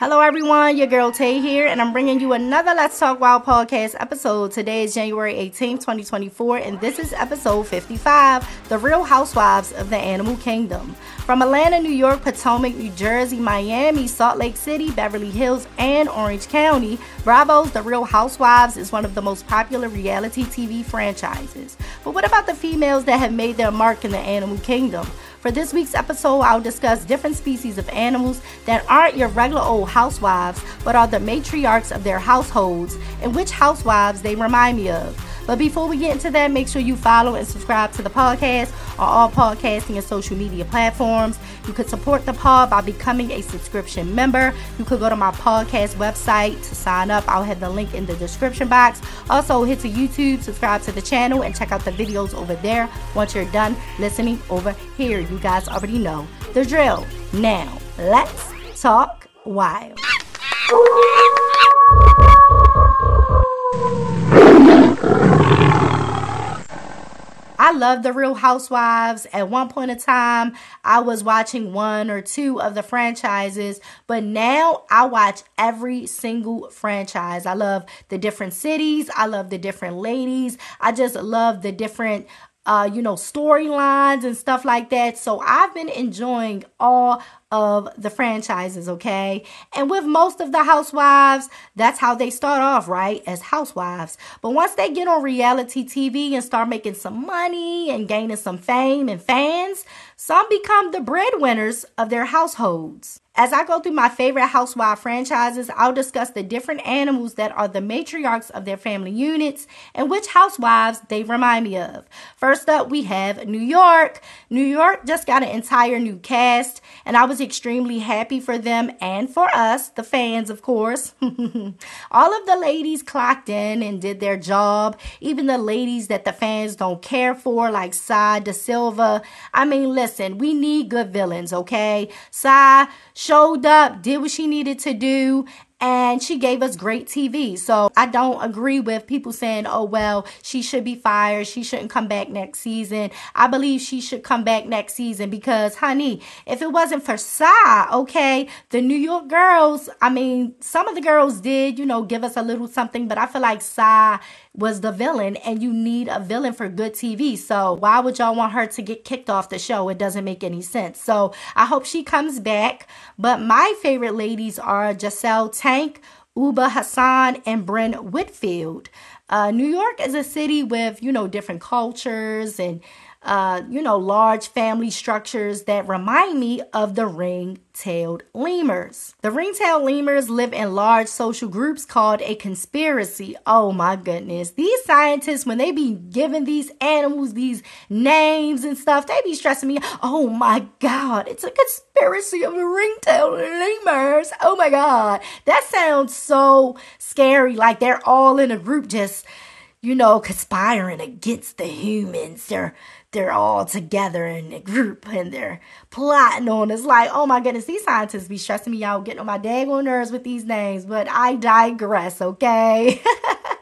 Hello, everyone. Your girl Tay here, and I'm bringing you another Let's Talk Wild podcast episode. Today is January 18th, 2024, and this is episode 55 The Real Housewives of the Animal Kingdom. From Atlanta, New York, Potomac, New Jersey, Miami, Salt Lake City, Beverly Hills, and Orange County, Bravo's The Real Housewives is one of the most popular reality TV franchises. But what about the females that have made their mark in the animal kingdom? For this week's episode, I'll discuss different species of animals that aren't your regular old housewives, but are the matriarchs of their households and which housewives they remind me of. But before we get into that, make sure you follow and subscribe to the podcast on all podcasting and social media platforms. You could support the pod by becoming a subscription member. You could go to my podcast website to sign up. I'll have the link in the description box. Also, hit to YouTube, subscribe to the channel, and check out the videos over there once you're done listening over here. You guys already know the drill. Now, let's talk wild. Love the Real Housewives. At one point in time, I was watching one or two of the franchises, but now I watch every single franchise. I love the different cities. I love the different ladies. I just love the different uh, you know, storylines and stuff like that. So I've been enjoying all of the franchises, okay? And with most of the housewives, that's how they start off, right? As housewives. But once they get on reality TV and start making some money and gaining some fame and fans, some become the breadwinners of their households. As I go through my favorite housewife franchises, I'll discuss the different animals that are the matriarchs of their family units and which housewives they remind me of. First up, we have New York. New York just got an entire new cast, and I was extremely happy for them and for us, the fans, of course. All of the ladies clocked in and did their job, even the ladies that the fans don't care for, like Sai De Silva. I mean, listen, we need good villains, okay? Sai showed up, did what she needed to do, and she gave us great TV. So I don't agree with people saying, oh, well, she should be fired. She shouldn't come back next season. I believe she should come back next season because, honey, if it wasn't for Sai, okay, the New York girls, I mean, some of the girls did, you know, give us a little something, but I feel like Sai was the villain and you need a villain for good TV. So why would y'all want her to get kicked off the show? It doesn't make any sense. So I hope she comes back. But my favorite ladies are Jessel Taank, Ubah Hassan, and Brynn Whitfield. Uh, New York is a city with, you know, different cultures and uh, you know, large family structures that remind me of the ring-tailed lemurs. The ring-tailed lemurs live in large social groups called a conspiracy. Oh my goodness. These scientists, when they be giving these animals these names and stuff, they be stressing me. Oh my God, it's a conspiracy of the ring-tailed lemurs. Oh my God. That sounds so scary. Like they're all in a group just, you know, conspiring against the humans. They're they're all together in a group and they're plotting on. It's like, oh my goodness, these scientists be stressing me out, getting on my daggone nerves with these names. But I digress, okay?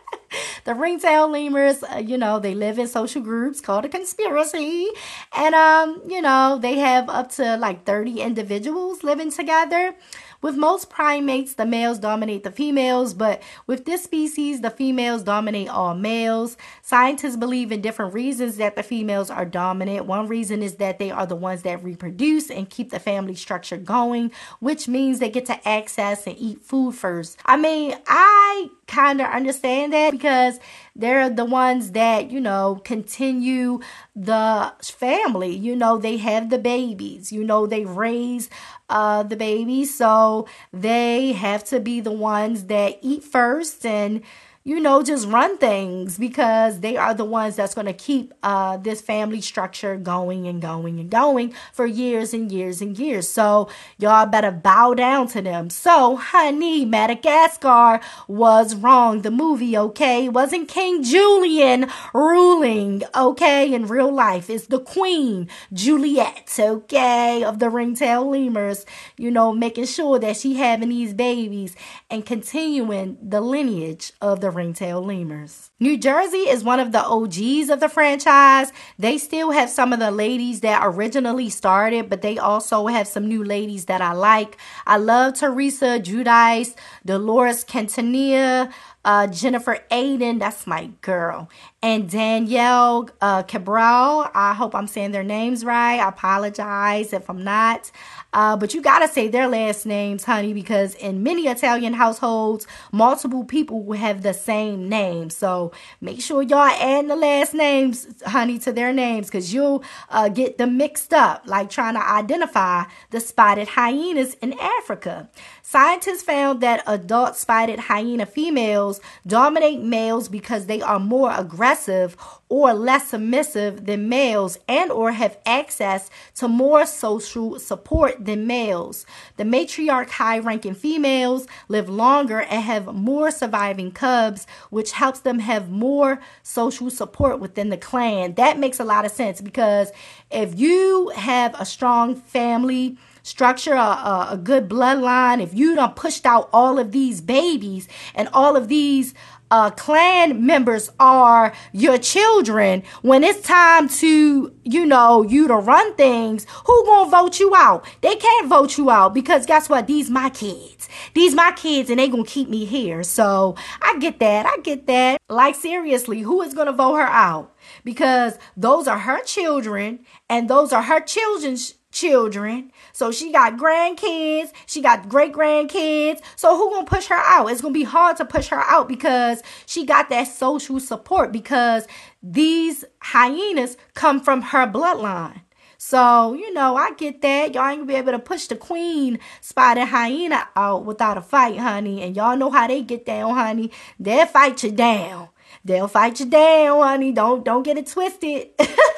the ringtail lemurs, uh, you know, they live in social groups called a conspiracy. And, um, you know, they have up to like 30 individuals living together. With most primates, the males dominate the females, but with this species, the females dominate all males. Scientists believe in different reasons that the females are dominant. One reason is that they are the ones that reproduce and keep the family structure going, which means they get to access and eat food first. I mean, I kind of understand that because they're the ones that, you know, continue the family. You know, they have the babies, you know, they raise uh, the babies. So they have to be the ones that eat first and you know, just run things because they are the ones that's going to keep uh, this family structure going and going and going for years and years and years. So y'all better bow down to them. So, honey, Madagascar was wrong. The movie, okay, wasn't King Julien ruling, okay, in real life. It's the Queen Juliet, okay, of the ringtail lemurs. You know, making sure that she having these babies and continuing the lineage of the ringtail lemurs. New Jersey is one of the OGs of the franchise. They still have some of the ladies that originally started, but they also have some new ladies that I like. I love Teresa Giudice, Dolores Quintanilla, uh, Jennifer Aydin, that's my girl, and Danielle uh, Cabral. I hope I'm saying their names right. I apologize if I'm not. Uh, but you gotta say their last names, honey, because in many Italian households, multiple people will have the same name. So make sure y'all add the last names, honey, to their names, because you'll uh, get them mixed up, like trying to identify the spotted hyenas in Africa. Scientists found that adult spotted hyena females dominate males because they are more aggressive or less submissive than males and or have access to more social support than males. The matriarch high-ranking females live longer and have more surviving cubs, which helps them have more social support within the clan. That makes a lot of sense because if you have a strong family, structure, a, a, a good bloodline, if you don't pushed out all of these babies and all of these uh, clan members are your children, when it's time to, you know, you to run things, who gonna vote you out? They can't vote you out because guess what? These my kids. These my kids and they gonna keep me here. So I get that. I get that. Like seriously, who is gonna vote her out? Because those are her children and those are her children's children. So she got grandkids, she got great grandkids. So who gonna push her out? It's gonna be hard to push her out because she got that social support because these hyenas come from her bloodline. So, you know, I get that. Y'all ain't gonna be able to push the queen spotted hyena out without a fight, honey. And y'all know how they get down, honey. They'll fight you down. They'll fight you down, honey. Don't don't get it twisted.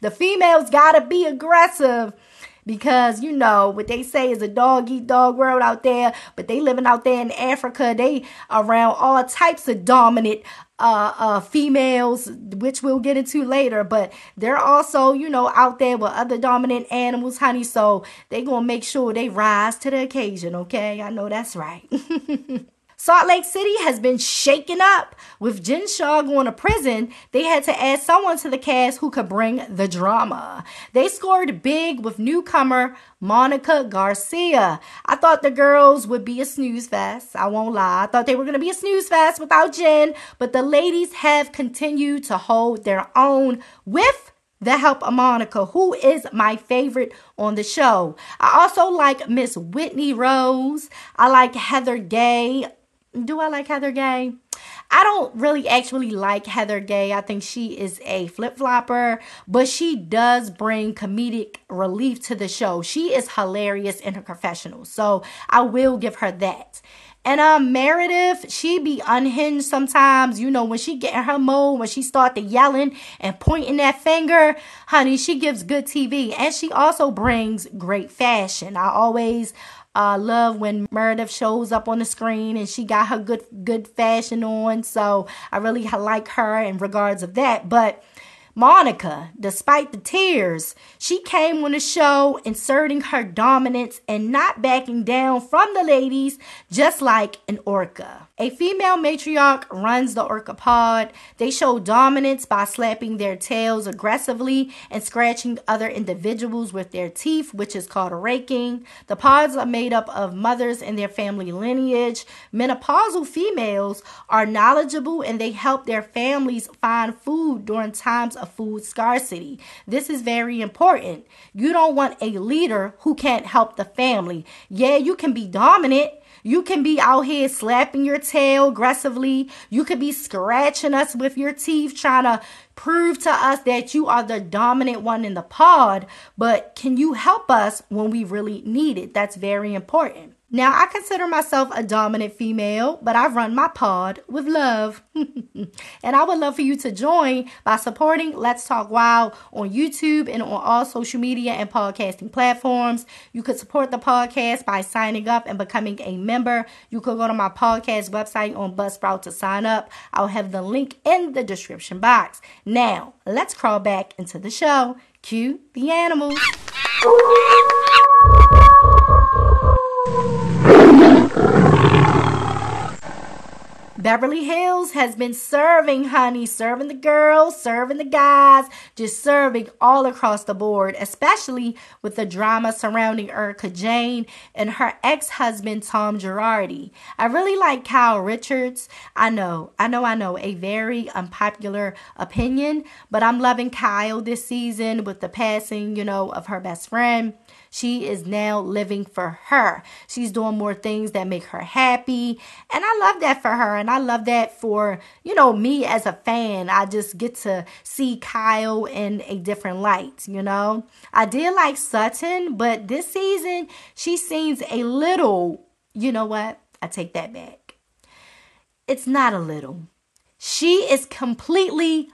The females gotta be aggressive because you know what they say is a dog eat dog world out there but they living out there in africa they around all types of dominant uh, uh, females which we'll get into later but they're also you know out there with other dominant animals honey so they gonna make sure they rise to the occasion okay? I know that's right Salt Lake City has been shaken up. With Jen Shah going to prison, they had to add someone to the cast who could bring the drama. They scored big with newcomer Monica Garcia. I thought the girls would be a snooze fest. I won't lie. I thought they were going to be a snooze fest without Jen, but the ladies have continued to hold their own with the help of Monica, who is my favorite on the show. I also like Miss Whitney Rose. I like Heather Gay. Do I like Heather Gay? I don't really actually like Heather Gay. I think she is a flip flopper, but she does bring comedic relief to the show. She is hilarious in her confessional, so I will give her that. And um Meredith, she be unhinged sometimes. You know, when she get in her mode, when she start to yelling and pointing that finger, honey, she gives good TV. And she also brings great fashion. I always uh, love when Meredith shows up on the screen and she got her good good fashion on. So I really like her in regards of that. But Monica, despite the tears, she came on the show inserting her dominance and not backing down from the ladies, just like an orca. A female matriarch runs the orca pod. They show dominance by slapping their tails aggressively and scratching other individuals with their teeth, which is called raking. The pods are made up of mothers and their family lineage. Menopausal females are knowledgeable and they help their families find food during times of food scarcity. This is very important. You don't want a leader who can't help the family. Yeah, you can be dominant you can be out here slapping your tail aggressively. You could be scratching us with your teeth, trying to prove to us that you are the dominant one in the pod. But can you help us when we really need it? That's very important. Now, I consider myself a dominant female, but I run my pod with love. and I would love for you to join by supporting Let's Talk Wild on YouTube and on all social media and podcasting platforms. You could support the podcast by signing up and becoming a member. You could go to my podcast website on Buzzsprout to sign up. I'll have the link in the description box. Now, let's crawl back into the show. Cue the animals. Beverly Hills has been serving, honey, serving the girls, serving the guys, just serving all across the board, especially with the drama surrounding Erika Jayne and her ex husband, Tom Girardi. I really like Kyle Richards. I know, I know, I know, a very unpopular opinion, but I'm loving Kyle this season with the passing, you know, of her best friend. She is now living for her. She's doing more things that make her happy. And I love that for her. And I love that for, you know, me as a fan. I just get to see Kyle in a different light, you know. I did like Sutton, but this season she seems a little, you know what? I take that back. It's not a little. She is completely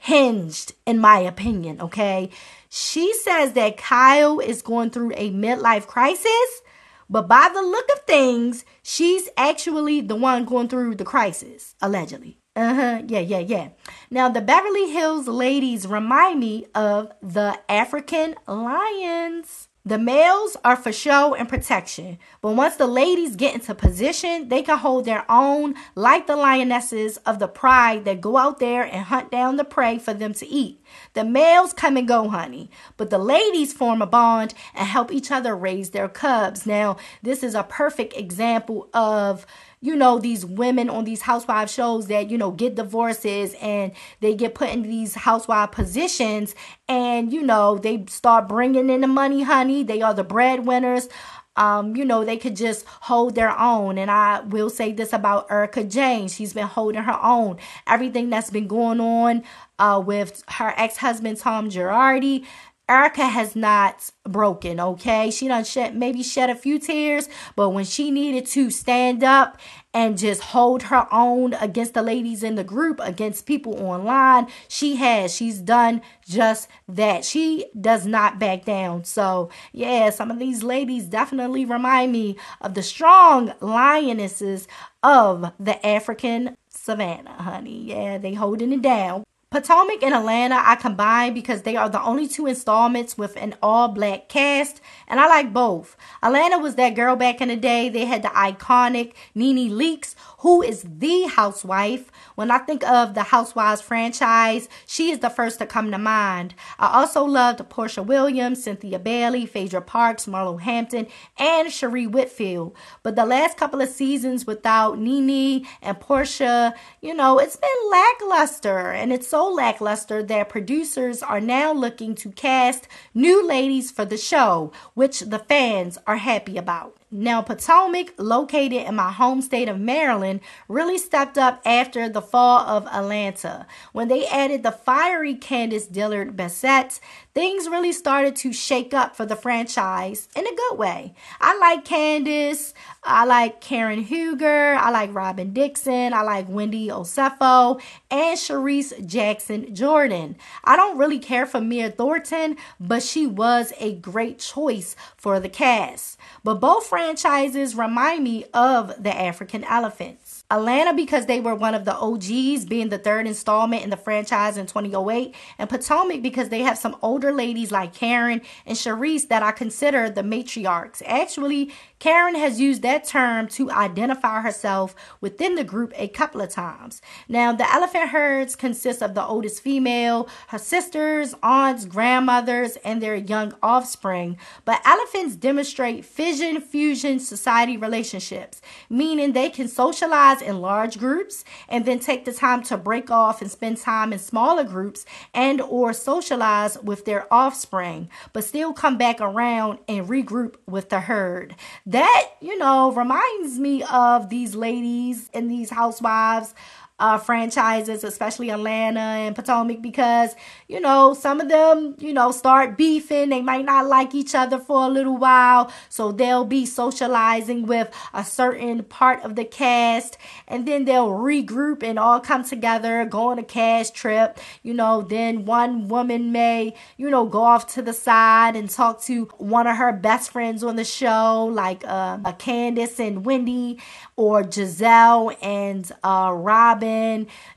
unhinged, in my opinion, okay? She says that Kyle is going through a midlife crisis, but by the look of things, she's actually the one going through the crisis, allegedly. Uh huh. Yeah, yeah, yeah. Now, the Beverly Hills ladies remind me of the African lions. The males are for show and protection, but once the ladies get into position, they can hold their own like the lionesses of the pride that go out there and hunt down the prey for them to eat. The males come and go, honey, but the ladies form a bond and help each other raise their cubs. Now, this is a perfect example of you know, these women on these housewife shows that, you know, get divorces and they get put in these housewife positions and, you know, they start bringing in the money, honey. They are the breadwinners. Um, you know, they could just hold their own. And I will say this about Erika Jayne. She's been holding her own. Everything that's been going on uh, with her ex husband, Tom Girardi, Erika has not broken, okay? She done shed maybe shed a few tears, but when she needed to stand up and just hold her own against the ladies in the group, against people online, she has. She's done just that. She does not back down. So, yeah, some of these ladies definitely remind me of the strong lionesses of the African savannah, honey. Yeah, they holding it down. Potomac and Atlanta I combine because they are the only two installments with an all black cast, and I like both. Atlanta was that girl back in the day. They had the iconic NeNe Leakes, who is the housewife. When I think of the Housewives franchise, she is the first to come to mind. I also loved Porsha Williams, Cynthia Bailey, Phaedra Parks, Marlo Hampton, and Sheree Whitfield. But the last couple of seasons without NeNe and Porsha, you know, it's been lackluster, and it's so so lackluster that producers are now looking to cast new ladies for the show, which the fans are happy about. Now, Potomac, located in my home state of Maryland, really stepped up after the fall of Atlanta. When they added the fiery Candiace Dillard Bessette, things really started to shake up for the franchise in a good way. I like Candiace, I like Karen Huger, I like Robyn Dixon, I like Wendy Osefo, and Charisse Jackson Jordan. I don't really care for Mia Thornton, but she was a great choice for the cast. But both franchises remind me of the African elephants. Atlanta because they were one of the OGs, being the third installment in the franchise in 2008, and Potomac because they have some older ladies like Karen and Charisse that I consider the matriarchs. Actually, Karen has used that term to identify herself within the group a couple of times. Now, the elephant herds consist of the oldest female, her sisters, aunts, grandmothers, and their young offspring. But elephants demonstrate fission fusion society relationships, meaning they can socialize in large groups and then take the time to break off and spend time in smaller groups and or socialize with their offspring, but still come back around and regroup with the herd that, you know, reminds me of these ladies and these housewives uh, franchises, especially Atlanta and Potomac, because, you know, some of them, you know, start beefing. They might not like each other for a little while. So they'll be socializing with a certain part of the cast and then they'll regroup and all come together, go on a cast trip. You know, then one woman may, you know, go off to the side and talk to one of her best friends on the show, like uh, Candiace and Wendy or Gizelle and uh, Robyn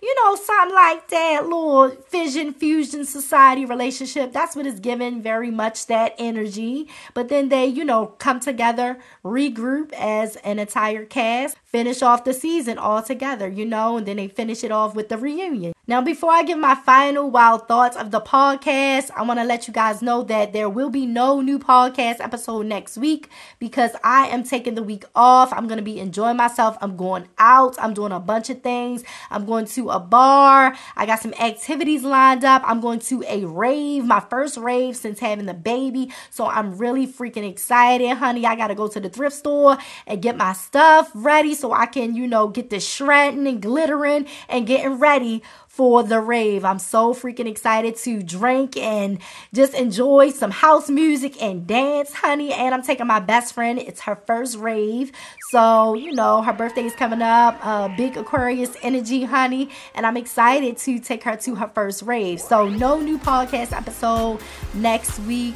you know, something like that, little fission, fusion society relationship. That's what is given, very much that energy. But then they, you know, come together, regroup as an entire cast, finish off the season all together, you know, and then they finish it off with the reunion. Now, before I give my final wild thoughts of the podcast, I want to let you guys know that there will be no new podcast episode next week because I am taking the week off. I'm going to be enjoying myself. I'm going out. I'm doing a bunch of things. I'm going to a bar. I got some activities lined up. I'm going to a rave, my first rave since having the baby. So I'm really freaking excited, honey. I got to go to the thrift store and get my stuff ready so I can, you know, get the shredding and glittering and getting ready for the rave. I'm so freaking excited to drink and just enjoy some house music and dance, honey. And I'm taking my best friend. It's her first rave. So, you know, her birthday is coming up. Uh, big Aquarius energy, honey. And I'm excited to take her to her first rave. So, no new podcast episode next week.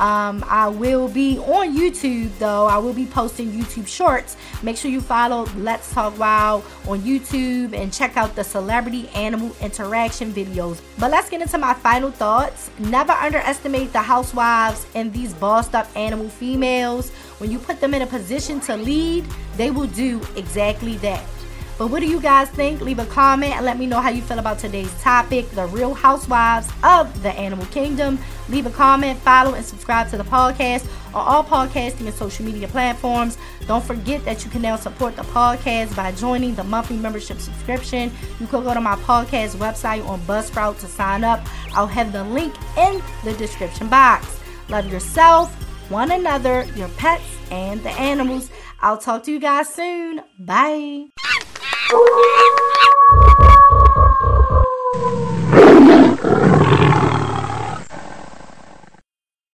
Um, I will be on YouTube though. I will be posting YouTube shorts. Make sure you follow Let's Talk Wild on YouTube and check out the celebrity animal interaction videos. But let's get into my final thoughts. Never underestimate the housewives and these bossed up animal females. When you put them in a position to lead, they will do exactly that. But what do you guys think? Leave a comment and let me know how you feel about today's topic, the real housewives of the animal kingdom. Leave a comment, follow, and subscribe to the podcast on all podcasting and social media platforms. Don't forget that you can now support the podcast by joining the monthly membership subscription. You can go to my podcast website on Buzzsprout to sign up. I'll have the link in the description box. Love yourself, one another, your pets, and the animals. I'll talk to you guys soon. Bye. Thank you.